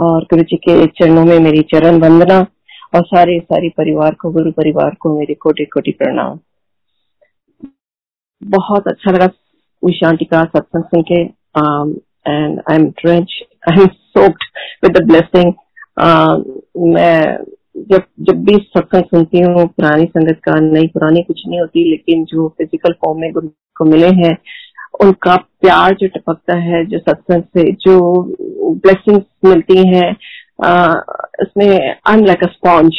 और गुरु जी के चरणों में मेरी चरण वंदना और सारे सारे परिवार को, गुरु परिवार को मेरे कोटि कोटि प्रणाम। बहुत अच्छा लगा शांति का सत्संग सुन के and I am drench I am soaked with the blessing मैं जब जब भी सत्संग सुनती हूँ, पुरानी संगत का, नई पुरानी कुछ नहीं होती, लेकिन जो फ़िज़िकल फॉर्म में गुरु को मिले हैं उनका प्यार जो टपकता है, जो सत्संग से, जो ब्लेसिंग्स मिलती हैं इसमें I am like a sponge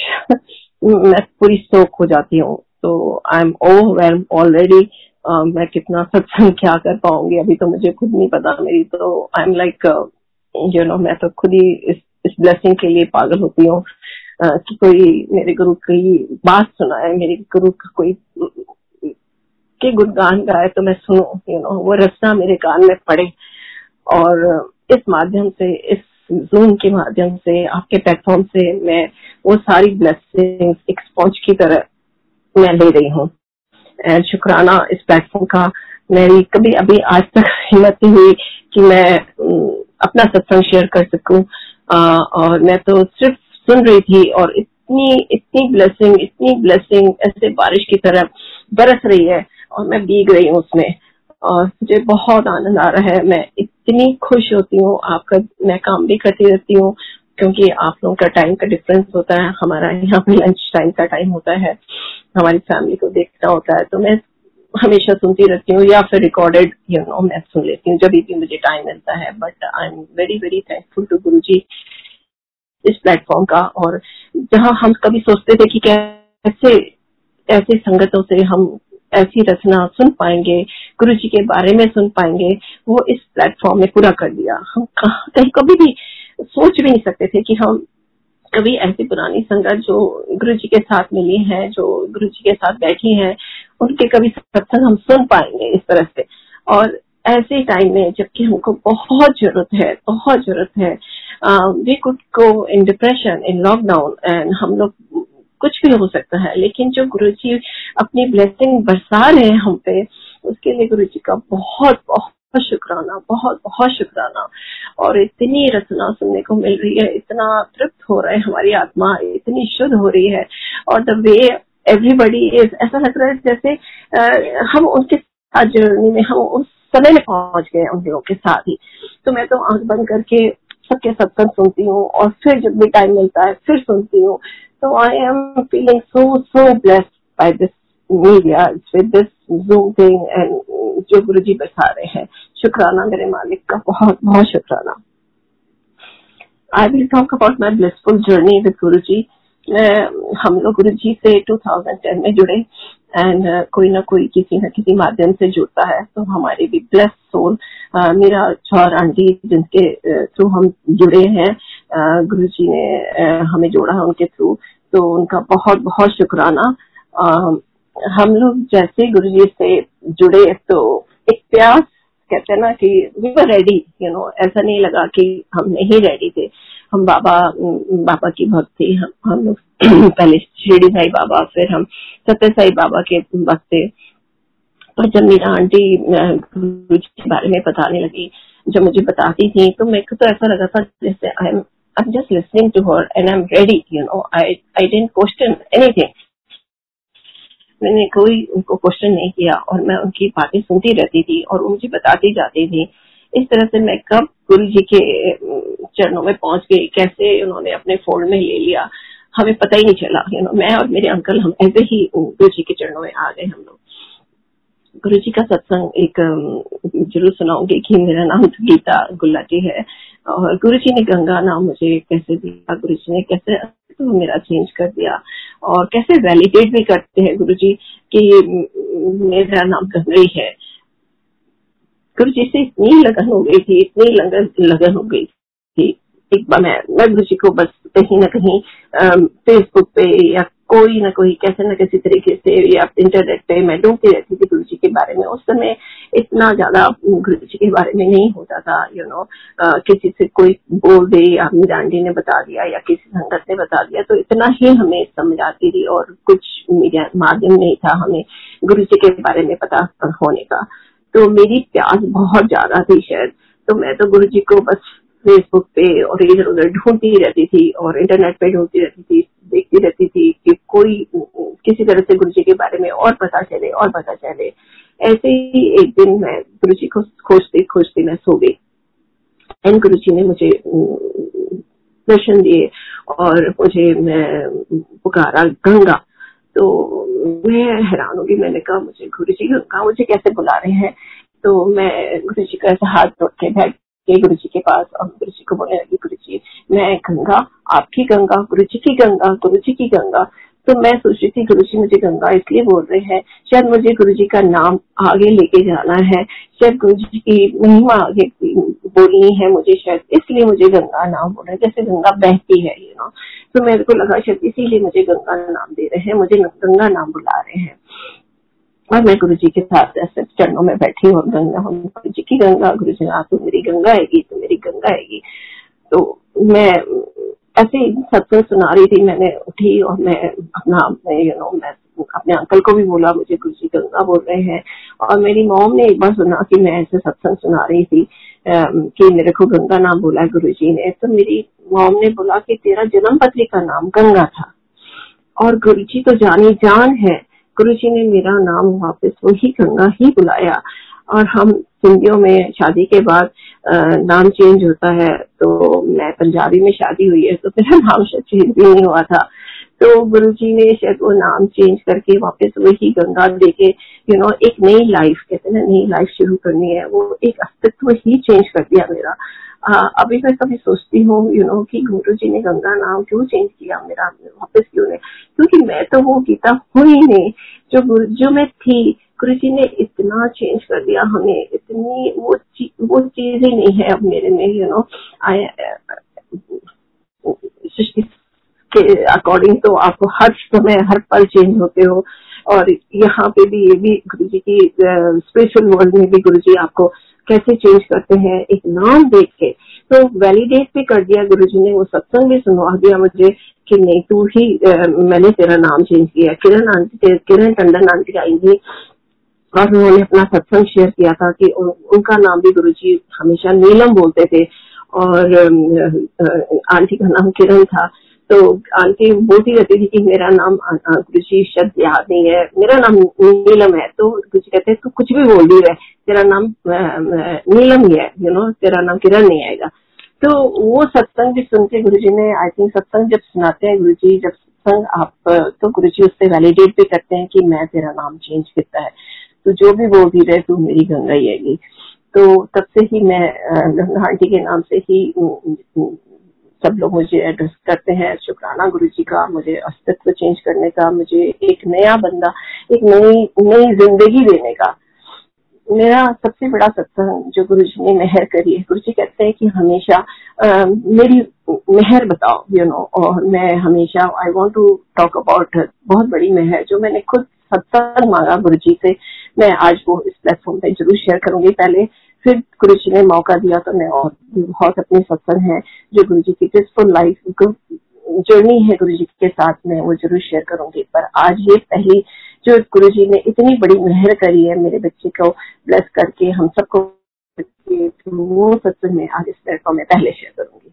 मैं पूरी सोख हो जाती हूँ। तो आई एम ओवरवेलम ऑलरेडी मैं कितना सत्संग क्या कर पाऊँगी? अभी तो मुझे खुद नहीं पता मेरी तो I am like you know मैं तो खुद ही इस इस ब्लेसिंग के लिए पागल होती हूँ। कि कोई मेरे गुरु की बात सुनाए, मेरे गुरु का कोई के गुणगान गाए तो मैं सुनू यू नो वो रचना मेरे कान में पड़े। और इस माध्यम से, इस जूम के माध्यम से, आपके प्लेटफॉर्म से मैं वो सारी ब्लेसिंग एक स्पॉन्ज की तरह मैं ले रही हूँ। एंड शुक्राना इस प्लेटफॉर्म का, मेरी कभी अभी आज तक हिम्मत नहीं हुई कि मैं अपना सत्संग शेयर कर सकूँ। और मैं तो सिर्फ़ सुन रही थी और इतनी इतनी ब्लेसिंग इतनी ब्लेसिंग ऐसे बारिश की तरह बरस रही है। और मैं भीग रही हूँ उसमें। और मुझे बहुत आनंद आ रहा है। मैं इतनी खुश होती हूँ। आपका मैं काम भी करती रहती हूँ, क्योंकि आप लोगों का टाइम का डिफरेंस होता है। हमारा यहाँ पे लंच टाइम का टाइम होता है। हमारी फैमिली को देखना होता है। तो मैं हमेशा सुनती रहती हूँ या फिर रिकॉर्डेड यू नो मैं सुन लेती हूँ जब भी मुझे टाइम मिलता है। But I am very very thankful to Guru ji इस प्लेटफॉर्म का। और जहाँ हम कभी सोचते थे कि कैसे, ऐसे संगतों से हम ऐसी रचना सुन पाएँगे गुरु जी के बारे में सुन पाएँगे, वो इस प्लेटफॉर्म में पूरा कर दिया हम कहीं कभी भी सोच भी नहीं सकते थे कि हम कभी ऐसी पुरानी संगत जो गुरु जी के साथ मिली है, जो गुरु जी के साथ बैठी है, उनके कभी सत्संग हम सुन पाएँगे इस तरह से। और ऐसे टाइम में जबकि हमको बहुत ज़रूरत है, बहुत ज़रूरत है we could go in depression in lockdown and हम लोग कुछ भी हो सकता है लेकिन जो गुरु जी अपनी ब्लेसिंग बरसा रहे हैं हम पे उसके लिए गुरु जी का बहुत बहुत शुक्राना बहुत बहुत शुक्राना। और इतनी रचना सुनने को मिल रही है इतना तृप्त हो रहा है हमारी आत्मा इतनी शुद्ध हो रही है। और द वे एवरीबडी इज़ ऐसा लग रहा है जैसे आ, हम उनके साथ जर्नी में हम उस समय में पहुँच गए उन लोगों के साथ ही। तो मैं तो आँख बंद करके सबके सत्संग सुनती हूँ और फिर जब भी टाइम मिलता है फिर सुनती हूँ। तो I am feeling so so blessed by this media with this Zoom thing जो गुरु जी बता रहे हैं। शुक्राना मेरे मालिक का बहुत बहुत शुक्राना। I will talk about my blissful journey with Guru ji हम लोग गुरु जी से 2010 में जुड़े एंड uh, कोई ना कोई किसी न किसी माध्यम से जुड़ता है तो हमारे भी ब्लेस सोल uh, मेरा और आंटी जिनके थ्रू uh, हम जुड़े हैं गुरु जी ने हमें जोड़ा है उनके थ्रू तो उनका बहुत बहुत शुक्राना। हम लोग जैसे गुरु जी से जुड़े तो एक प्यास कहते हैं ना कि we were ready you know ऐसा नहीं लगा कि हम नहीं रेडी थे। हम बाबा बाबा की भक्त थे हम हम लोग पहले शिरडी साई बाबा, फिर हम सत्य साई बाबा के भक्त थे। पर जब मेरा आंटी गुरु के बारे में बताने लगी, जब मुझे बताती थी तो मेरे को तो ऐसा लगा था जैसे I am I am just listening to her and I am ready you know I I didn't question anything मैंने कोई उनको क्वेश्चन नहीं किया और मैं उनकी बातें सुनती रहती थी और वो मुझे बताती जाती थी। इस तरह से मैं कब गुरु जी के चरणों में पहुँच गई, कैसे उन्होंने अपने फोल्ड में ले लिया, हमें पता ही नहीं चला यू नो मैं और मेरे अंकल हम ऐसे ही गुरु जी के चरणों में आ गए हम लोग। गुरु जी का सत्संग एक ज़रूर सुनाऊँगी कि मेरा नाम तो गीता गुलाटी है, और गुरु जी ने गंगा नाम मुझे कैसे दिया, गुरु जी ने कैसे तो मेरा चेंज कर दिया, और कैसे वैलिडेट भी करते हैं गुरु जी कि मेरा नाम गंगई है। गुरु जी से इतनी लगन हो गई थी इतनी लगन लगन हो गई थी एक बार मैं मैं गुरु जी को बस कहीं ना कहीं फेसबुक पे या कोई ना कोई कैसे न कैसे तरीके से या इंटरनेट पे मैं ढूंढती रहती थी गुरु जी के बारे में। उस समय इतना ज़्यादा गुरु जी के बारे में नहीं होता था यू you नो know, किसी से कोई बोल दे या मीरांडी ने बता दिया या किसी संगत ने बता दिया तो इतना ही हमें समझ आती थी और कुछ मीडिया माध्यम नहीं था हमें गुरु जी के बारे में पता होने का। तो मेरी प्यास बहुत ज़्यादा थी शायद। तो मैं तो गुरु जी को बस फेसबुक पे और इधर उधर ढूंढती रहती थी और इंटरनेट पे ढूंढती रहती थी, देखती रहती थी कि कोई किसी तरह से गुरु जी के बारे में और पता चले, और पता चले। ऐसे ही एक दिन मैं गुरु जी को खोजते खोजते मैं सो गई। एंड गुरु जी ने मुझे दर्शन दिए और मुझे मैं पुकारा गंगा। तो मैं हैरान होगी। मैंने कहा, मुझे गुरु जी, कहा मुझे कैसे बुला रहे हैं? तो मैं गुरु जी का ऐसा हाथ जोड़ के बैठ के गुरु जी के पास और गुरु जी को बोलने लगी गुरु जी, मैं गंगा, आपकी गंगा, गुरु जी की गंगा, गुरु जी की गंगा। तो मैं सोच रही थी गुरु जी मुझे गंगा इसलिए बोल रहे हैं, शायद मुझे गुरु जी का नाम आगे लेके जाना है, शायद गुरु जी की महिमा आगे बोलनी है मुझे शायद, इसलिए मुझे गंगा नाम बोल रहे हैं, जैसे गंगा बहती है यू नो तो मेरे को लगा शायद इसीलिए मुझे गंगा नाम दे रहे हैं, मुझे गंगा नाम बुला रहे हैं। और मैं गुरु जी के साथ ऐसे चरणों में बैठी हूँ, गंगा, हम गुरु जी की गंगा गुरु जी आप मेरी गंगा आएगी तो मेरी गंगा आएगी। तो मैं ऐसे ही सत्संग सुना रही थी। मैंने उठी और मैं अपना यू नो मैं अपने अंकल को भी बोला, मुझे गुरु जी गंगा बोल रहे हैं। और मेरी मोम ने एक बार सुना कि मैं ऐसे सत्संग सुना रही थी कि मेरे को गंगा नाम बोला गुरु जी ने। तो मेरी मोम ने बोला कि तेरा जन्म पत्री का नाम गंगा था। और गुरु जी तो जानी जान है। गुरु जी ने मेरा नाम वापस वही गंगा ही बुलाया। और हम सिंधियों में शादी के बाद नाम चेंज होता है तो मैं पंजाबी में शादी हुई है तो मेरा नाम शायद चेंज भी नहीं हुआ था। तो गुरु जी ने शायद वो नाम चेंज करके वापस वही गंगा देके यू नो एक नई लाइफ कहते हैं ना नई लाइफ शुरू करनी है। वो एक अस्तित्व ही चेंज कर दिया मेरा। आ, अभी मैं कभी सोचती हूँ यू नो कि गुरु जी ने गंगा नाम क्यों चेंज किया मेरा वापस क्यों नहीं? क्योंकि मैं तो वो गीता हुई नहीं जो गुरु जो मैं थी गुरु जी ने इतना चेंज कर दिया हमें इतनी वो ची, वो चीज़ ही नहीं है अब मेरे में यू नो आई के अकॉर्डिंग तो आप हर समय हर पल चेंज होते हो और यहाँ पे भी ये भी गुरु जी की स्पिरिचुअल वर्ल्ड में भी गुरु जी आपको कैसे चेंज करते हैं एक नाम देख के। तो वैलिडेट भी कर दिया गुरु जी ने वो सत्संग भी सुनवा दिया मुझे कि नहीं तू ही आ, मैंने तेरा नाम चेंज किया। किरण आंटी किरण टंडन आंटी थी और उन्होंने अपना सत्संग शेयर किया था कि उन, उनका नाम भी गुरु जी हमेशा नीलम बोलते थे और आंटी का नाम किरण था। तो आंटी बोलती रहती थी कि मेरा नाम गुरु जी शब्द याद नहीं है मेरा नाम नीलम है। तो गुरु जी कहते तू कुछ भी बोल दी है तेरा नाम नीलम ही है यू नो तेरा नाम किरण नहीं आएगा। तो वो सत्संग भी सुनते गुरु जी ने आई थिंक सत्संग जब सुनाते हैं गुरु जी जब सत्संग आप तो गुरु जी उससे वैलिडेट भी करते हैं कि मैं तेरा नाम चेंज करता है। तो जो भी बोल रहे तू मेरी गंगा ही आएगी तो तब से ही मैं गंगा आंटी के नाम से ही सब लोग मुझे एड्रेस करते हैं। शुक्राना गुरु जी का मुझे अस्तित्व चेंज करने का मुझे एक नया बंदा एक नई नई ज़िंदगी देने का। मेरा सबसे बड़ा सत्संग जो गुरु जी ने मेहर करी है गुरु जी कहते हैं कि हमेशा आ, मेरी मेहर बताओ यू you नो know, और मैं हमेशा I want to talk about बहुत बड़ी मेहर जो मैंने खुद सत्संग मांगा गुरु जी से। मैं आज वो इस प्लेटफॉर्म पे ज़रूर शेयर करूँगी। पहले फिर गुरु जी ने मौका दिया तो मैं और बहुत अपने सत्संग है जो गुरु जी की पीसफुल लाइफ जर्नी है गुरु जी के साथ में वो ज़रूर शेयर करूँगी। पर आज ये पहली जो गुरु जी ने इतनी बड़ी मेहर करी है मेरे बच्चे को ब्लेस करके, हम सबको वो सत्संग में आज इस प्लेटफॉर्म में पहले शेयर करूँगी।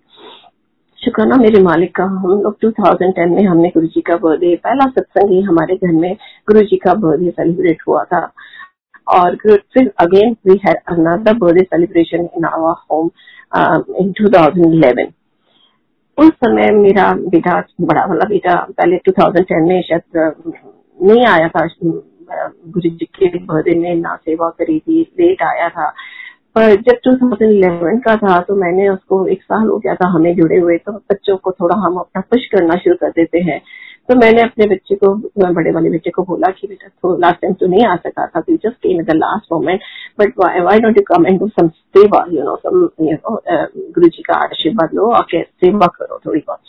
शुक्राना मेरे मालिक का। हम लोग 2010 में हमने गुरु जी का बर्थडे पहला सत्संग ही हमारे घर में गुरु जी का बर्थडे सेलिब्रेट हुआ था। और फिर again we had another birthday celebration in our home in 2011 उस समय मेरा बेटा बड़ा वाला बेटा पहले 2010 में शायद uh, नहीं आया था। गुरु जी के बर्थडे में ना सेवा करी थी लेट आया था। पर जब 2011 का था तो मैंने उसको एक साल हो गया था हमें जुड़े हुए तो बच्चों को थोड़ा हम अपना पुश करना शुरू कर देते हैं। तो मैंने अपने बच्चे को बड़े वाले बच्चे को बोला कि बेटा तो लास्ट टाइम तो नहीं आ सका था तो just came the last moment but why don't you come and do some seva you know सम गुरु जी का आशीर्वाद लो और सेवा करो थोड़ी बहुत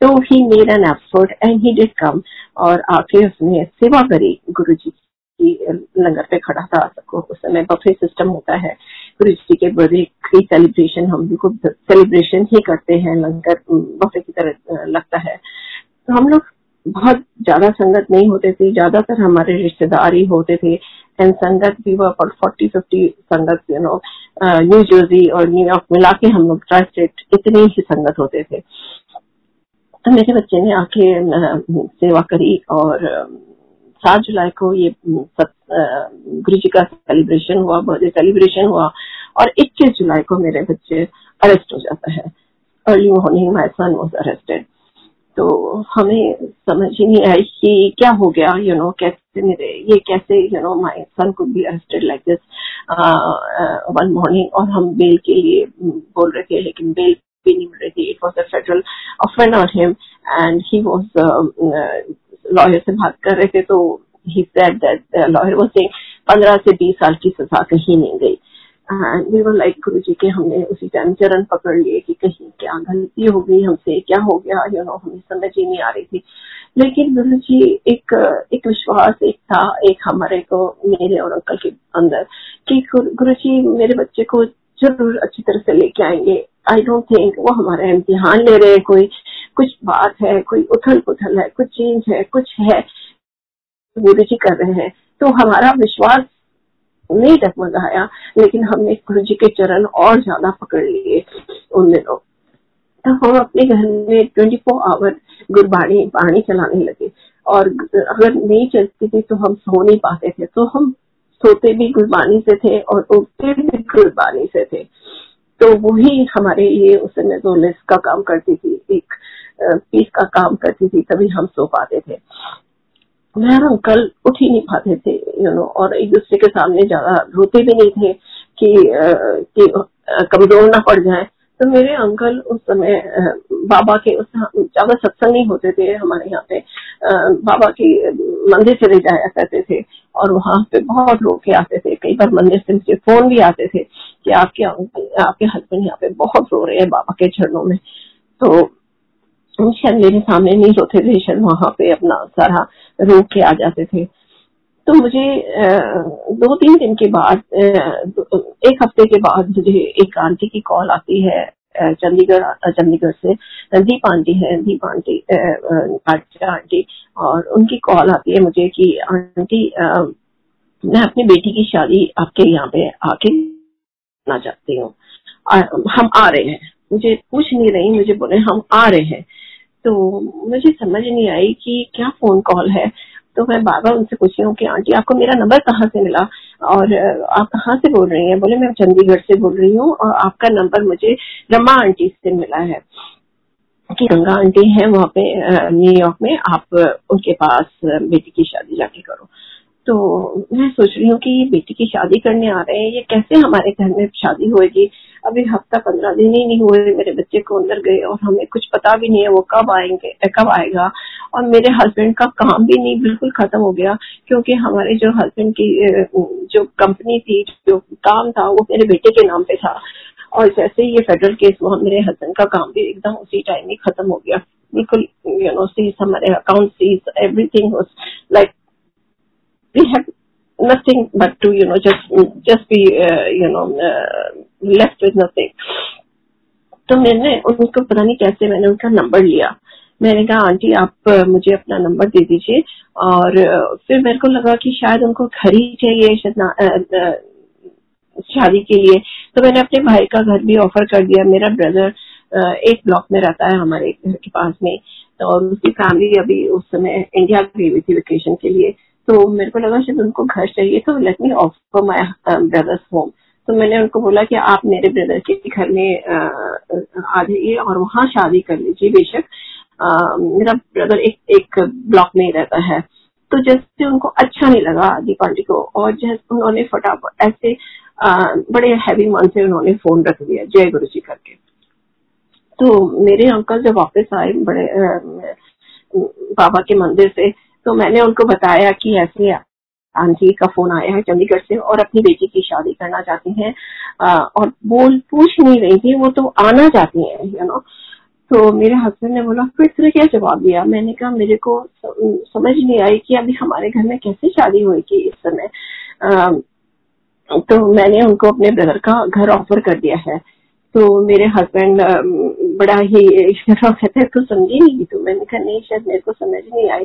तो he made an effort and he did come और आके उसने सेवा करी गुरु जी की लंगर पे खड़ा था सबको उस समय बफे सिस्टम होता है। गुरु जी के बर्थडे की सेलिब्रेशन हम बिल्कुल सेलिब्रेशन ही करते हैं, लंगर बफे की तरह लगता है। तो हम लोग बहुत ज़्यादा संगत नहीं होते थे, ज़्यादातर हमारे रिश्तेदार ही होते थे एंड संगत भी वो about forty fifty sangat you know New Jersey और न्यूयॉर्क मिला के हम लोग ट्राई स्टेट इतने ही संगत होते थे। तो मेरे बच्चे ने आके सेवा करी और सात जुलाई को ये गुरु जी का सेलिब्रेशन हुआ बर्थडे सेलिब्रेशन हुआ और इक्कीस जुलाई को मेरे बच्चे अरेस्ट हो जाता है early morning my son was arrested तो हमें समझ ही नहीं आई कि क्या हो गया यू you नो know, कैसे मेरे ये कैसे यू नो माय सन को be arrested like this one morning और हम बेल के लिए बोल रहे थे लेकिन बेल भी नहीं मिल रही थी. It was a federal offend on him and he was lawyer से बात कर रहे थे तो he said that lawyer was saying पंद्रह से बीस साल की सजा कहीं नहीं गई। वी वर लाइक गुरु जी के हमने उसी टाइम चरण पकड़ लिए कि कहीं क्या गलती हो गई, हमसे क्या हो गया यू नो हमें समझ ही नहीं आ रही थी। लेकिन गुरु जी एक एक विश्वास एक था, एक हमारे को, मेरे और अंकल के अंदर, कि गुरु जी मेरे बच्चे को ज़रूर अच्छी तरह से लेके आएँगे। आई डोंट थिंक वो हमारा इम्तिहान ले रहे हैं कोई। कुछ बात है, कोई उथल पुथल है, कुछ चेंज है, कुछ है, गुरु जी कर रहे हैं। तो हमारा विश्वास नहीं डगमगाया, लेकिन हमने गुरु जी के चरण और ज़्यादा पकड़ लिए उन दिनों। तो हम अपने घर में ट्वेंटी फोर आवर गुरबाणी, बाणी चलाने लगे। और अगर नहीं चलती थी तो हम सो नहीं पाते थे। तो हम सोते भी गुरबानी से थे और उठते भी गुरबानी से थे। तो वही हमारे लिए उस समय लिस्ट का काम करती थी। एक पीस का काम करती थी तभी हम सो पाते थे। मैं और अंकल उठ ही नहीं पाते थे यू नो और एक दूसरे के सामने ज़्यादा रोते भी नहीं थे कि, कि कमज़ोर ना पड़ जाए। तो मेरे अंकल उस समय बाबा के उस ज़्यादा सत्संग नहीं होते थे हमारे यहाँ पे। बाबा के मंदिर चले जाया करते थे और वहाँ पे बहुत लोग के आते थे। कई बार मंदिर से मुझे फ़ोन भी आते थे कि आपके अंकल आपके हस्बैंड यहाँ पे बहुत रो रहे हैं बाबा के चरणों में। तो शायद मेरे सामने नहीं रोते थे शायद वहाँ पे अपना सारा रोक के आ जाते थे। तो मुझे दो तीन दिन के बाद एक हफ़्ते के बाद मुझे एक आंटी की कॉल आती है चंडीगढ़ चंडीगढ़ से। दीप आंटी है, दीप आंटी आंटी, और उनकी कॉल आती है मुझे कि, आंटी मैं अपनी बेटी की शादी आपके यहाँ पे आके करना चाहती हूँ। हम आ रहे हैं। मुझे पूछ नहीं रही, मुझे बोले, हम आ रहे हैं। तो मुझे समझ नहीं आई कि क्या फ़ोन कॉल है। तो मैं बार बार उनसे पूछी हूँ कि, आंटी, आपको मेरा नंबर कहाँ से मिला? और आप कहाँ से बोल रही हैं? बोले, मैं चंडीगढ़ से बोल रही हूँ और आपका नंबर मुझे रमा आंटी से मिला है। कि गंगा आंटी है वहाँ पे न्यूयॉर्क में, आप उनके पास, बेटी की शादी जाके करो। तो मैं सोच रही हूँ कि बेटी की शादी करने आ रहे हैं, ये कैसे हमारे घर में शादी होगी अभी हफ़्ता पंद्रह दिन ही नहीं हुए, मेरे बच्चे को अंदर गए और हमें कुछ पता भी नहीं है वो कब आएँगे, कब आएगा। और मेरे हस्बैंड का काम भी नहीं बिल्कुल खत्म हो गया, क्योंकि हमारे जो हस्बैंड की जो कंपनी थी, जो काम था, वो मेरे बेटे के नाम पे था। और जैसे ये फेडरल केस हुआ, मेरे हस्बैंड का काम भी एकदम उसी टाइम ही खत्म हो गया। बिल्कुल यू नो सीज हमारे account seize everything like we have nothing but to you know just just be uh, you know uh, left with nothing. तो मैंने उनको पता नहीं कैसे मैंने उनका नंबर लिया। मैंने कहा आंटी आप मुझे अपना नंबर दे दीजिए। और फिर मेरे को लगा कि शायद उनको घर ही चाहिए शादी के लिए। तो मैंने अपने भाई का घर भी ऑफ़र कर दिया। मेरा ब्रदर एक ब्लॉक में रहता है हमारे घर के पास में। तो और उसकी फैमिली अभी उस समय इंडिया गई हुई थी वेकेशन के लिए। तो मेरे को लगा शायद उनको घर चाहिए तो let me offer my brother's home तो मैंने उनको बोला कि आप मेरे ब्रदर के घर में uh, आ जाइए और वहाँ शादी कर लीजिए बेशक। Uh, मेरा ब्रदर एक एक ब्लॉक में ही रहता है। तो जैसे उनको अच्छा नहीं लगा दीपाली को और जैसे उन्होंने फटाफट ऐसे uh, बड़े हैवी मन से उन्होंने फ़ोन रख दिया जय गुरु जी करके। तो मेरे अंकल जब वापस आए बड़े बाबा के मंदिर से तो मैंने उनको बताया कि ऐसे आंटी का फ़ोन आया है चंडीगढ़ से और अपनी बेटी की शादी करना चाहती हैं। और बोल पूछ नहीं रही थी वो तो आना चाहती हैं यू नो तो मेरे हस्बैंड ने बोला फिर तुमने क्या जवाब दिया? मैंने कहा मेरे को समझ नहीं आई कि अभी हमारे घर में कैसे शादी हुई इस समय। आ, तो मैंने उनको अपने ब्रदर का घर ऑफ़र कर दिया है। तो मेरे हस्बैंड बड़ा ही कहते तू समझी नहीं तो मैंने कहा नहीं शायद मेरे को समझ नहीं आई।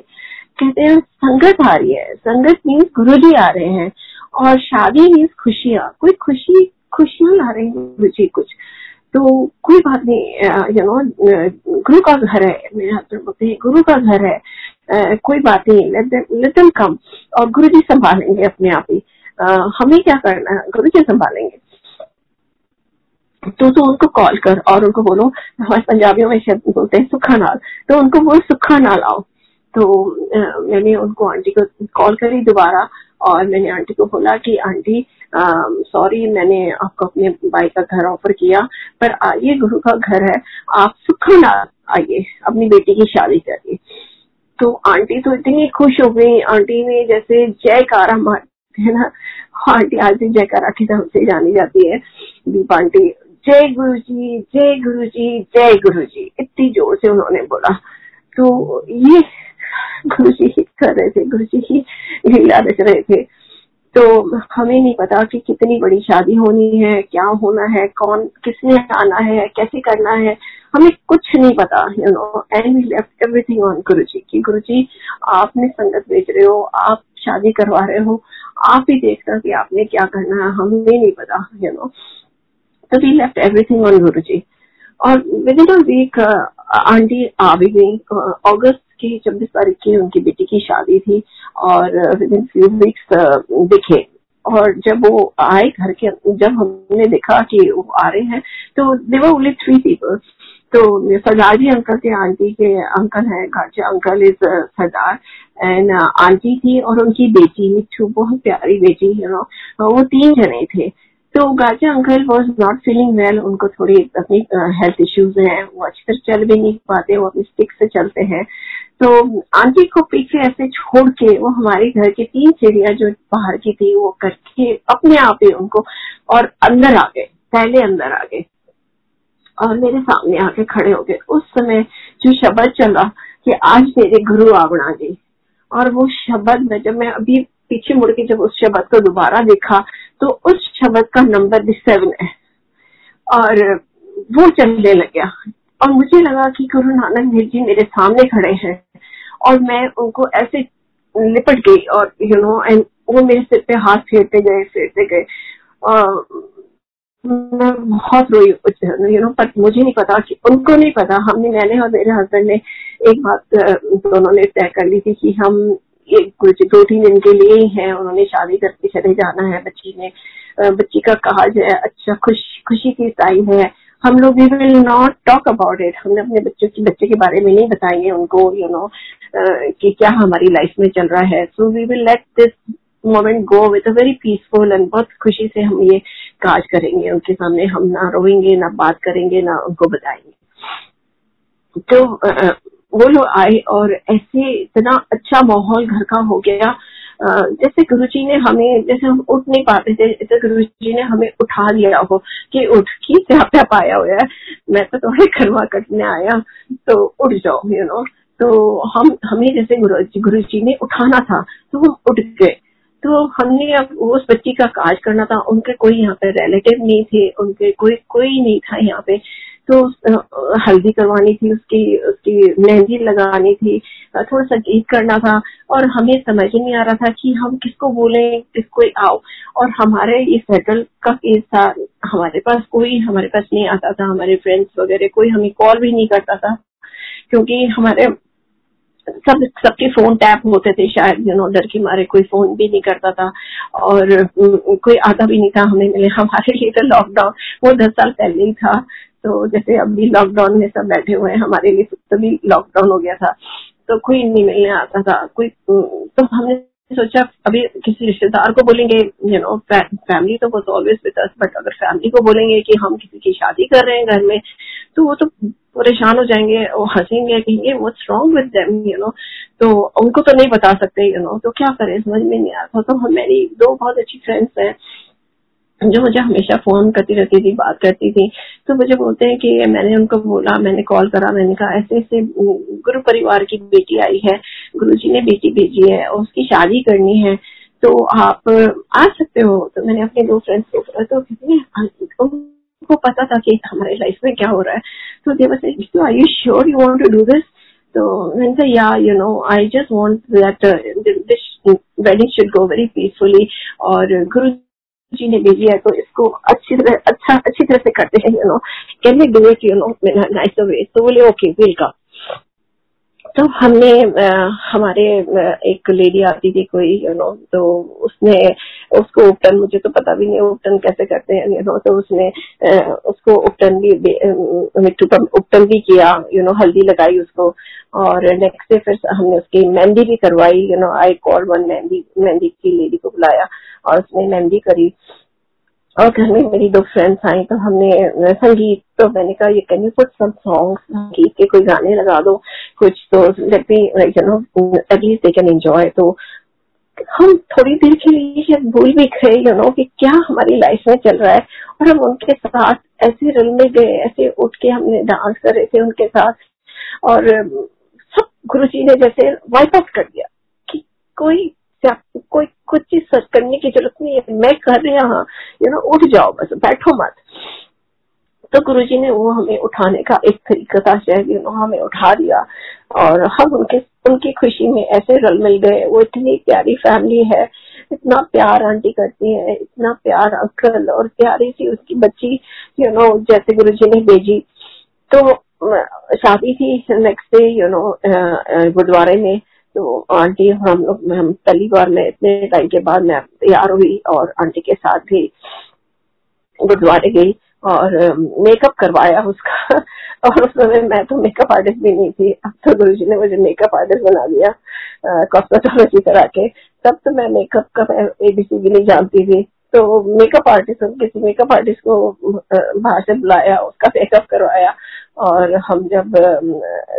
कहते हैं, संगत आ रही है। संगत मीन्स गुरु जी आ रहे हैं। और शादी मीन्स खुशियाँ। कोई खुशी, खुशियाँ ला रहे हैं गुरु जी कुछ। तो कोई बात नहीं यू नो गुरु का घर है, मेरे हस्बैंड बोलते हैं, गुरु का घर है। कोई बात नहीं कम और गुरु जी संभालेंगे अपने आप ही। हमें क्या करना है? गुरु जी संभालेंगे। तो तो उनको कॉल कर और उनको बोलो, हमारे पंजाबियों में शब्द बोलते हैं सुखा नाल तो उनको बोल सुखा नाल आओ। तो मैंने उनको आंटी को कॉल करी दोबारा और मैंने आंटी को बोला कि, आंटी सॉरी, मैंने आपको अपने भाई का घर ऑफ़र किया, पर आइए, गुरु का घर है, आप सुखा नाल आइए, अपनी बेटी की शादी करिए। तो आंटी तो इतनी खुश हो गई। आंटी ने जैसे जयकारा मार है ना, आंटी आज भी जयकारा के नाम से जानी जाती है। दीप आंटी, जय गुरु जी जय गुरु जी जय गुरु जी इतनी ज़ोर से उन्होंने बोला। तो ये गुरु जी ही कर रहे थे गुरु जी ही लीला रच रहे थे तो हमें नहीं पता कि कितनी बड़ी शादी होनी है, क्या होना है, कौन, किसने आना है, कैसे करना है। हमें कुछ नहीं पता you know and we left everything on Guru ji की। गुरु जी आपने संगत बेच रहे हो, आप शादी करवा रहे हो, आप ही देखना कि आपने क्या करना है, हमें नहीं पता यू नो तो we left everything on Guru ji और within a week aunty आ भी गई अगस्त की छब्बीस तारीख की उनकी बेटी की शादी थी और विद इन फ्यू वीक्स दिखे। और जब वो आए घर के, जब हमने देखा कि वो आ रहे हैं तो देवर ओनली थ्री पीपल तो सरदार जी अंकल के आंटी के अंकल हैं गाचे uncle is Sardar and aunty थी और उनकी बेटी मिठू बहुत प्यारी बेटी है वो तीन जने थे। तो Gaja uncle was not feeling well उनको थोड़ी अपनी हेल्थ इश्यूज़ हैं। वो अच्छी तरह चल भी नहीं पाते। वो अपनी स्टिक से चलते हैं। तो आंटी को पीछे ऐसे छोड़ के वो हमारे घर की तीन चिड़िया जो बाहर की थी, वो करके अपने आप ही उनको और अंदर आ गए। पहले अंदर आ गए। और मेरे सामने आके खड़े हो गए। उस समय जो शब्द चला कि आज मेरे गुरु आवना जी और वो शब्द में जब मैं अभी पीछे मुड़ के जब उस शब्द को दोबारा देखा तो उस शब्द का नंबर भी सेवन है। और वो चलने लग गया और मुझे लगा कि गुरु नानक देव जी मेरे सामने खड़े हैं। और मैं उनको ऐसे लिपट गई और यू नो एंड वो मेरे सिर पे हाथ फेरते गए फेरते गए। और मैं बहुत रोई यू नो पर मुझे नहीं पता कि, उनको नहीं पता, हमने, मैंने और मेरे हस्बैंड ने एक बात, दोनों ने तय कर ली थी कि हम कुछ दो तीन दिन के लिए ही है उन्होंने शादी करके चले जाना है बच्ची ने। बच्ची का कहा है अच्छा खुश खुशी की टाइम है। हम लोग we will not talk about it हमने अपने बच्चों की बच्चे के बारे में नहीं बताएँगे उनको यू you नो know, कि क्या हमारी लाइफ में चल रहा है। So we will let this moment go with a very peaceful and बहुत खुशी से हम ये काज करेंगे। उनके सामने हम ना रोएँगे ना बात करेंगे ना उनको बताएँगे। तो वो लोग आए और ऐसे इतना अच्छा माहौल घर का हो गया। जैसे गुरु जी ने हमें, जैसे हम उठ नहीं पाते थे, जैसे गुरु जी ने हमें उठा लिया हो कि उठ की क्या पाया हुआ है मैं तो थोड़े करवा कटने आया तो उठ जाओ यू नो तो हम, हमें जैसे गुरु जी ने उठाना था तो हम उठ गए। तो हमने अब उस बच्ची का काज करना था, उनके कोई यहाँ पे रिलेटिव नहीं थे, उनके कोई कोई नहीं था यहाँ पे। तो हल्दी करवानी थी, उसकी उसकी मेहंदी लगानी थी थोड़ा सा गीत करना था और हमें समझ नहीं आ रहा था कि हम किसको बोले, किसको आओ। और हमारे ये सेटल का केस था, हमारे पास कोई, हमारे पास नहीं आता था, हमारे फ्रेंड्स वगैरह कोई हमें कॉल भी नहीं करता था, क्योंकि हमारे सब, सबके फ़ोन टैप होते थे शायद यू नो डर के मारे कोई फ़ोन भी नहीं करता था और कोई आता भी नहीं था हमें मिले, हमारे लिए तो लॉकडाउन वो दस साल पहले ही था। तो जैसे अभी लॉकडाउन में सब बैठे हुए हैं हमारे लिए तभी लॉकडाउन हो गया था। तो कोई नहीं मिलने आता था। कोई तो हमने सोचा अभी किसी रिश्तेदार को बोलेंगे यू नो फैमिली तो वो तो ऑलवेज विद अस बट अगर फैमिली को बोलेंगे कि हम किसी की शादी कर रहे हैं घर में तो वो तो परेशान हो जाएँगे वो हंसेंगे कहेंगे what's wrong with them you know तो उनको तो नहीं बता सकते यू you नो know, तो क्या करें? समझ में नहीं आता तो हम मेरी दो बहुत अच्छी फ्रेंड्स हैं। जो मुझे हमेशा फ़ोन करती रहती थी, बात करती थी। तो मुझे बोलते हैं कि मैंने उनको बोला, मैंने कॉल करा, मैंने कहा, ऐसे ऐसे गुरु परिवार की बेटी आई है, गुरु जी ने बेटी भेजी है, और उसकी शादी करनी है तो आप आ सकते हो? तो मैंने अपने दो फ्रेंड्स को बोला तो कहते को पता था कि हमारे लाइफ में क्या हो रहा है? तो they was I you sure you want to do this तो मैंने कहा yeah you know I just want that this wedding should go very peacefully और गुरु जी ने भेजी है तो इसको अच्छी तरह अच्छा अच्छी तरह से करते हैं you know can we do it you know nice way तो बोले ओके विल का तो हमने आ, हमारे एक लेडी आती थी कोई यू नो तो उसने उसको उपटन मुझे तो पता भी नहीं उपटन कैसे करते हैं यू नो तो उसने आ, उसको उपटन भी मिट्टू का उपटन भी किया यू नो हल्दी लगाई उसको और नेक्स्ट डे फिर हमने उसकी मेहंदी भी करवाई you know I call one mehndi mehndi की लेडी को बुलाया और उसने मेहंदी करी। और घर में मेरी दो फ्रेंड्स आई तो हमने संगीत तो मैंने कहा, ये can you put some songs संगीत के कोई गाने लगा दो, कुछ तो let me you know at least they can enjoy तो हम थोड़ी देर के लिए भूल भी गए यू नो कि क्या हमारी लाइफ में चल रहा है। और हम उनके साथ ऐसे रल में गए, ऐसे उठ के हमने डांस कर रहे थे उनके साथ। और सब गुरु जी ने जैसे वाइप आउट कर दिया कि कोई कोई कुछ चीज़ सर्च करने की ज़रूरत नहीं है। मैं कर रहा हूँ यू नो उठ जाओ बस, बैठो मत। तो गुरुजी ने वो हमें उठाने का एक तरीका था शायद यू नो हमें उठा दिया। और हम उनके, उनकी खुशी में ऐसे रल मिल गए। वो इतनी प्यारी फैमिली है, इतना प्यार आंटी करती है, इतना प्यार अंकल और प्यारी सी उसकी बच्ची यू नो जैसे गुरु जी ने भेजी। तो शादी थी नेक्स्ट डे यू नो गुरुद्वारे में। तो आंटी, हम लोग, हम पहली बार मैं इतने टाइम के बाद मैं तैयार हुई और आंटी के साथ भी गुरुद्वारे गई और मेकअप करवाया उसका। और उस समय मैं तो मेकअप आर्टिस्ट भी नहीं थी। अब तो गुरु ने मुझे मेकअप आर्टिस्ट बना दिया कॉस्मेटोलॉजी करा के। तब तो मैं मेकअप का मैं एबीसी भी नहीं जानती थी। तो मेकअप आर्टिस्ट किसी मेकअप आर्टिस्ट को बाहर से बुलाया, उसका मेकअप करवाया। और हम जब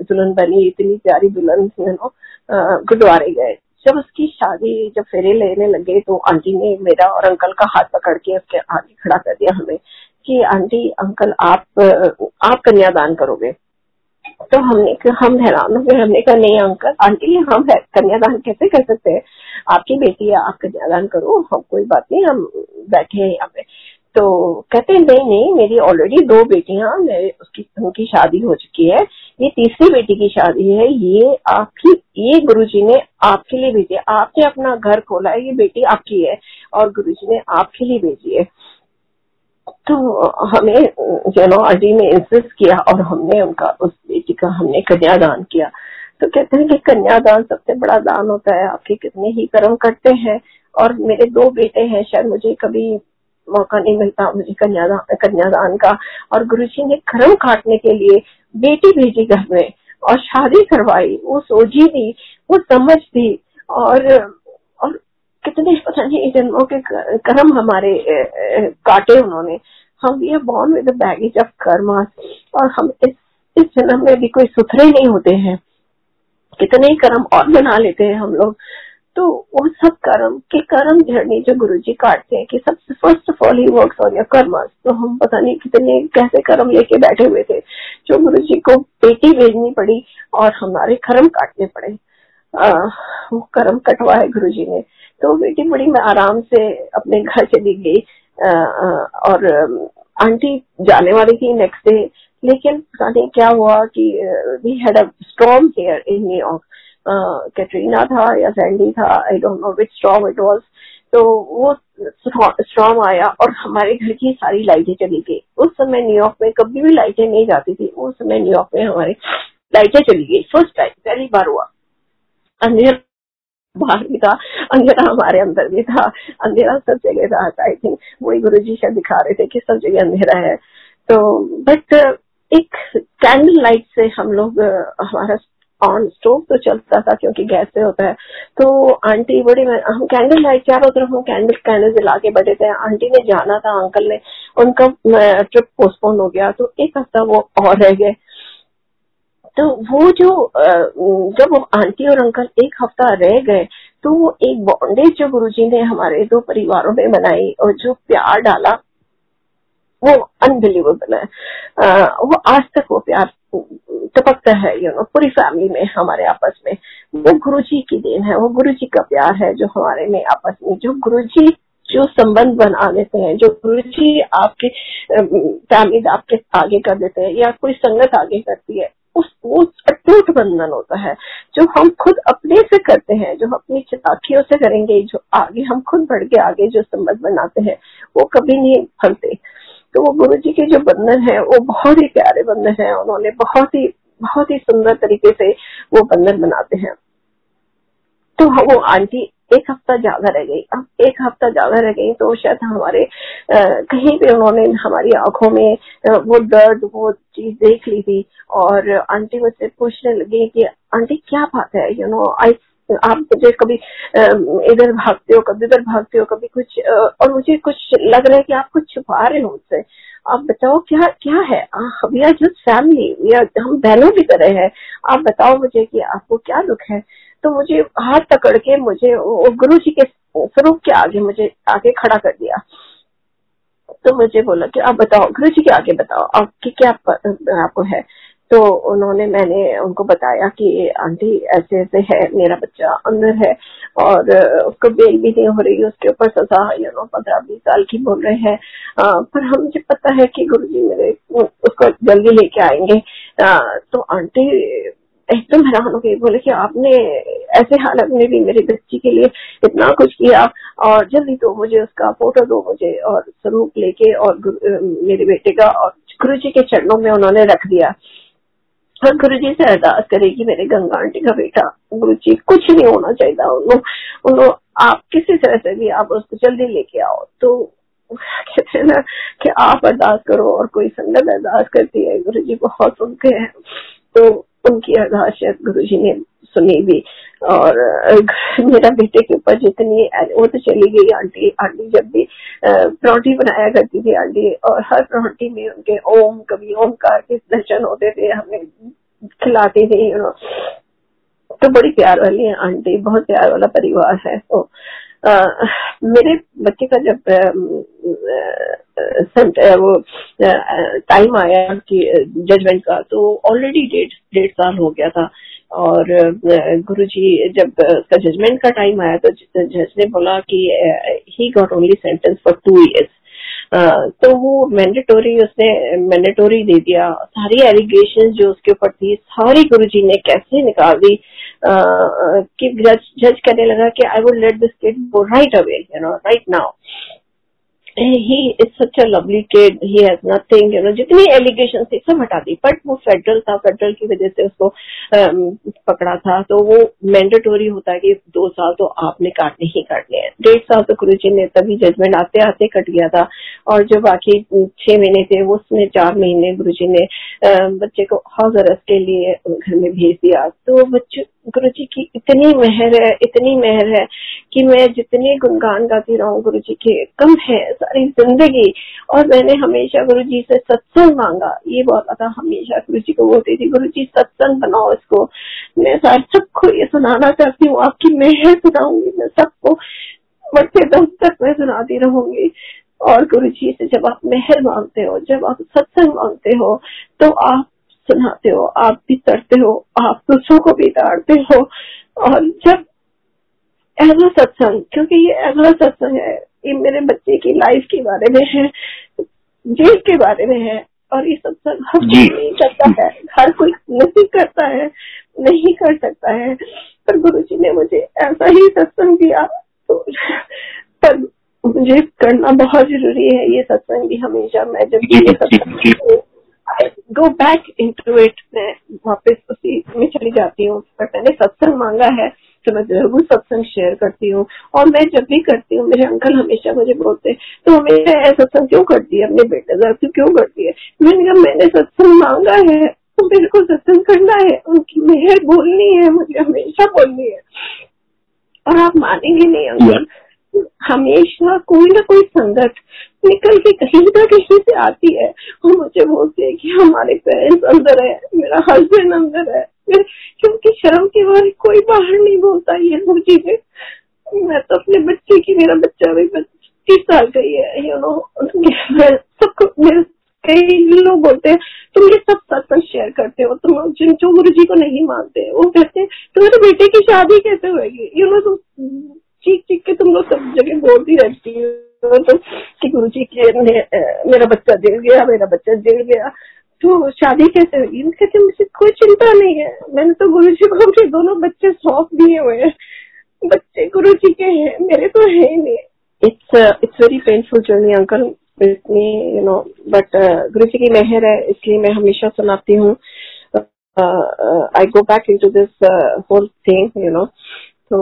दुल्हन बनी, इतनी प्यारी दुल्हन यू नो गुरुद्वारे गए। जब उसकी शादी, जब फेरे लेने लगे तो आंटी ने मेरा और अंकल का हाथ पकड़ के उसके आगे खड़ा कर दिया हमें कि, आंटी, अंकल, आप आप कन्यादान करोगे। तो हमने हम हैरान हो गए। हमने कहा, नहीं अंकल, आंटी, हम कन्यादान कैसे कर सकते हैं? आपकी बेटी है, आप कन्यादान करो, हम, कोई बात नहीं, हम बैठे हैं यहाँ पे। तो कहते हैं, नहीं नहीं, मेरी ऑलरेडी दो बेटियाँ उसकी, उनकी शादी हो चुकी है। ये तीसरी बेटी की शादी है। ये आपकी, ये गुरुजी ने आपके लिए भेजी है। आपने अपना घर खोला है, ये बेटी आपकी है और गुरुजी ने आपके लिए भेजी है। तो हमें जो नो अजी ने इंसिस्ट किया और हमने उनका, उस बेटी का हमने कन्यादान किया। तो कहते हैं कि कन्यादान सबसे बड़ा दान होता है। आपके कितने ही कर्म करते हैं और मेरे दो बेटे हैं, शायद मुझे कभी मौका नहीं मिलता मुझे कन्यादान कन्यादान का। और गुरु जी ने कर्म काटने के लिए बेटी भेजी घर में और शादी करवाई। वो सोची थी वो समझ थी और और कितने, पता नहीं जन्मों के कर्म हमारे काटे उन्होंने। हम are born with baggage of karma और हम इस इस जन्म में भी कोई सुथरे नहीं होते हैं। कितने ही कर्म और बना लेते हैं हम लोग। तो वो सब कर्म के कर्म झड़ने जो गुरु जी काटते हैं कि सबसे first of all he work on your karma तो हम पता नहीं कितने कैसे कर्म लेके बैठे हुए थे। जो गुरु जी को बेटी भेजनी पड़ी और हमारे कर्म काटने पड़े। आ, वो कर्म कटवाए गुरु जी ने। तो बेटी बड़ी मैं आराम से अपने घर चली गई। और आंटी जाने वाली थी नेक्स्ट डे लेकिन पता नहीं क्या हुआ कि we had a strong here in New York Katrina था या सैंडी था I don't know which storm it was तो वो स्टॉर्म आया और हमारे घर की सारी लाइटें चली गई। उस समय न्यूयॉर्क में कभी भी लाइटें नहीं जाती थी। उस समय न्यूयॉर्क में हमारे लाइटें चली गई। फ़र्स्ट टाइम पहली बार हुआ। अंधेरा बाहर भी था, अंधेरा हमारे अंदर भी था। अंधेरा सब जगह था आई थिंक वही गुरु जी शायद दिखा रहे थे कि सब जगह अंधेरा है। तो बट एक कैंडल लाइट से हम लोग, हमारा ऑन स्टोव तो चलता था क्योंकि गैस से होता है। तो आंटी बड़ी हम कैंडल लाइट चारों तरफ़ हम कैंडल कैंडल जला के बैठे थे। आंटी ने जाना था अंकल ने। उनका ट्रिप पोस्टपोन हो गया। तो एक हफ़्ता वो और रह गए। तो वो जो जब आंटी और अंकल एक हफ़्ता रह गए तो वो एक बॉन्डेज जो गुरुजी ने हमारे दो परिवारों में बनाई और जो प्यार डाला वो अनबिलीवेबल है। वो आज तक वो प्यार, टपकता है यू नो पूरी फैमिली में, हमारे आपस में। वो गुरु जी की देन है, वो गुरु जी का प्यार है जो हमारे में, आपस में, जो गुरु जी जो संबंध बना देते हैं, जो गुरु जी आपके फैमिली आपके आगे कर देते हैं या कोई संगत आगे करती है, उस, वो अटूट बंधन होता है, जो हम खुद अपने से करते हैं, जो अपनी चिताखियों से करेंगे, जो आगे हम खुद बढ़ के आगे जो संबंध बनाते हैं, वो कभी नहीं फलते। तो वो गुरु जी के जो बंधन है वो बहुत ही प्यारे बंधन है। उन्होंने बहुत ही बहुत ही सुंदर तरीके से वो बंधन बनाते हैं। तो वो आंटी एक हफ़्ता ज़्यादा रह गई। अब एक हफ़्ता ज़्यादा रह गई तो शायद हमारे आ, कहीं पे उन्होंने हमारी आँखों में वो दर्द वो चीज़ देख ली थी और आंटी मुझसे पूछने लगी कि आंटी क्या बात है? यू नो आई आप मुझे कभी इधर भागते हो, कभी उधर भागते हो, कभी कुछ और मुझे कुछ लग रहा है कि आप कुछ छुपा रहे हो मुझसे। आप बताओ क्या क्या है? वी आर जस्ट फैमिली हम बहनों की तरह है, आप बताओ मुझे कि आपको क्या दुख है? तो मुझे हाथ पकड़ के मुझे गुरु जी के स्वरूप के आगे मुझे आगे खड़ा कर दिया। तो मुझे बोला कि आप बताओ गुरु जी के आगे बताओ, आपकी क्या आपको है? तो उन्होंने मैंने उनको बताया कि आंटी ऐसे ऐसे है मेरा बच्चा अंदर है और उसको बेल भी नहीं हो रही उसके ऊपर सजा यू नो पंद्रह बीस साल की बोल रहे हैं पर हम मुझे पता है कि गुरु जी मेरे उसको जल्दी लेके आएँगे। आ, तो आंटी एकदम हैरान हो गई बोले कि आपने ऐसे हालत में भी मेरी बच्ची के लिए इतना कुछ किया और जल्दी तो मुझे उसका फ़ोटो दो मुझे और स्वरूप लेके और मेरे बेटे का और गुरु जी के चरणों में उन्होंने रख दिया। और गुरु जी से अरदास करेगी मेरे गंगा आंटी का बेटा गुरु जी कुछ नहीं होना चाहिए उन्होंने आप किसी तरह से भी आप उसको जल्दी लेके आओ तो कहते हैं ना कि आप अरदास करो और कोई संगत अरदास करती है गुरु जी बहुत सुनते हैं तो उनकी अरदास गुरु जी ने सुनी भी और मेरा बेटे के ऊपर जितनी वो तो चली गई आंटी आंटी जब भी परौठी बनाया करती थी आंटी और हर परौठी में उनके ओम कभी ओमकार के दर्शन होते थे हमें खिलाती थी तो बड़ी प्यार वाली है आंटी बहुत प्यार वाला परिवार है तो आ, मेरे बच्चे का जब वो टाइम आया कि जजमेंट का तो ऑलरेडी डेढ़ डेढ़ साल हो गया था। और गुरुजी, जब उसका जजमेंट का टाइम आया तो जज ने बोला कि he got only sentence for two years तो वो मैंडेटोरी उसने मैंडेटोरी दे दिया। सारी एलिगेशन जो उसके ऊपर थी, सारी गुरुजी ने कैसे निकाल दी? कि जज जज करने लगा कि I would let this kid go right away you know right now he is such a lovely kid he has nothing you know जितनी एलिगेशन थी सब हटा दी। बट वो फेडरल था फेडरल की वजह से उसको um, पकड़ा था। तो वो मैंडेटोरी होता है कि दो साल तो आपने काटने ही काटने हैं। डेढ़ साल तो गुरु जी ने तभी जजमेंट आते आते कट गया था। और जो बाकी छह महीने थे उसमें चार महीने गुरु ने uh, बच्चे को हाउस अरेस्ट के लिए घर में भेज दिया। तो बच्चे गुरु जी की इतनी मेहर है, इतनी मेहर है कि मैं जितने गुणगान गाती रहूँ गुरु जी के, कम है सारी ज़िंदगी। और मैंने हमेशा गुरु जी से सत्संग मांगा। ये बहुत था हमेशा गुरु जी को बोलती थी गुरु जी सत्संग बनाओ इसको। मैं सबको ये सुनाना चाहती हूँ, आपकी मेहर सुनाऊँगी मैं सबको। बढ़ते दम तक मैं सुनाती रहूँगी। और गुरु जी से जब आप मेहर मांगते हो, जब आप सत्संग मांगते हो तो आप सुनाते हो आप भी करते हो आप दूसरों को भी ताड़ते हो। और जब अगला सत्संग क्योंकि ये अगला सत्संग है ये मेरे बच्चे की लाइफ के बारे में है जेल के बारे में है और ये सत्संग हर कोई नहीं करता है हर कोई नहीं करता है नहीं कर सकता है। पर गुरु जी ने मुझे ऐसा ही सत्संग दिया तो पर मुझे करना बहुत ज़रूरी है ये सत्संग भी हमेशा मैं जब ये सत्संग go back into it मैं वापस उसी में चली जाती हूँ। पर मैंने सत्संग मांगा है तो मैं ज़रूर सत्संग शेयर करती हूँ। और मैं जब भी करती हूँ, मेरे अंकल हमेशा मुझे बोलते तो हमेशा सत्संग क्यों करती है अपने बेटे का तू क्यों करती है मैंने कहा, मैंने सत्संग मांगा है तो मेरे को सत्संग करना है। उनकी मेहर बोलनी है, मुझे हमेशा बोलनी है। और आप मानेंगे नहीं, अंकल। हमेशा कोई ना कोई संगत निकल के कहीं ना कहीं से आती है। और मुझे बोलती है कि हमारे पेरेंट्स अंदर है, मेरा हस्बैंड अंदर है। क्योंकि शर्म के बारे कोई बाहर नहीं बोलता ये वो चीज़ें। मैं तो अपने बच्चे की, मेरा बच्चा भी तीस साल का ही है यू नो सबको कई लोग बोलते हैं तुम ये सब सत्संग शेयर करते हो, तुम जिन जो गुरु जी को नहीं मानते, वो कहते हैं, तुम्हारे बेटे की शादी कैसे होगी? यू नो तुम चीख चीख के तुम लोग सब जगह बोलती रहती हो। तो कि गुरु जी के मेरा बच्चा जिल गया, मेरा बच्चा जिल गया। तो शादी कैसे हुई? कहते, मुझे कोई चिंता नहीं है। मैंने तो गुरु जी को अपने दोनों बच्चे सौंप दिए हुए हैं। बच्चे गुरु जी के हैं, मेरे तो है ही नहीं। It's it's very painful journey uncle you know but Guru ji की मेहर है, इसलिए मैं हमेशा सुनाती हूँ। I go back into this whole thing you know तो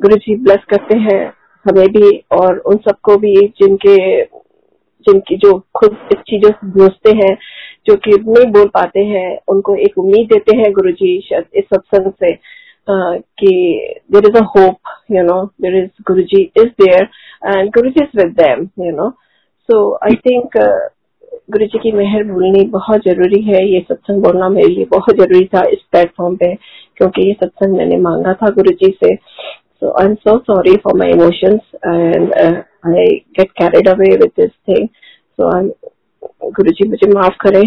गुरु जी ब्लेस करते हैं हमें भी और उन सबको भी जिनके, जिनकी जो खुद इस चीज़ों से जूझते हैं, जो कि नहीं बोल पाते हैं, उनको एक उम्मीद देते हैं गुरु जी इस सत्संग से कि there is a hope you know there is Guru ji is there and Guru ji is with them you know so I think Guru ji की मेहर भूलनी बहुत ज़रूरी है, ये सत्संग बोलना मेरे लिए बहुत ज़रूरी था इस प्लेटफॉर्म पे, क्योंकि ये सत्संग मैंने मांगा था गुरु जी से। So I'm so sorry for my emotions and uh, I get carried away with this thing. So I'm Guruji मुझे माफ करें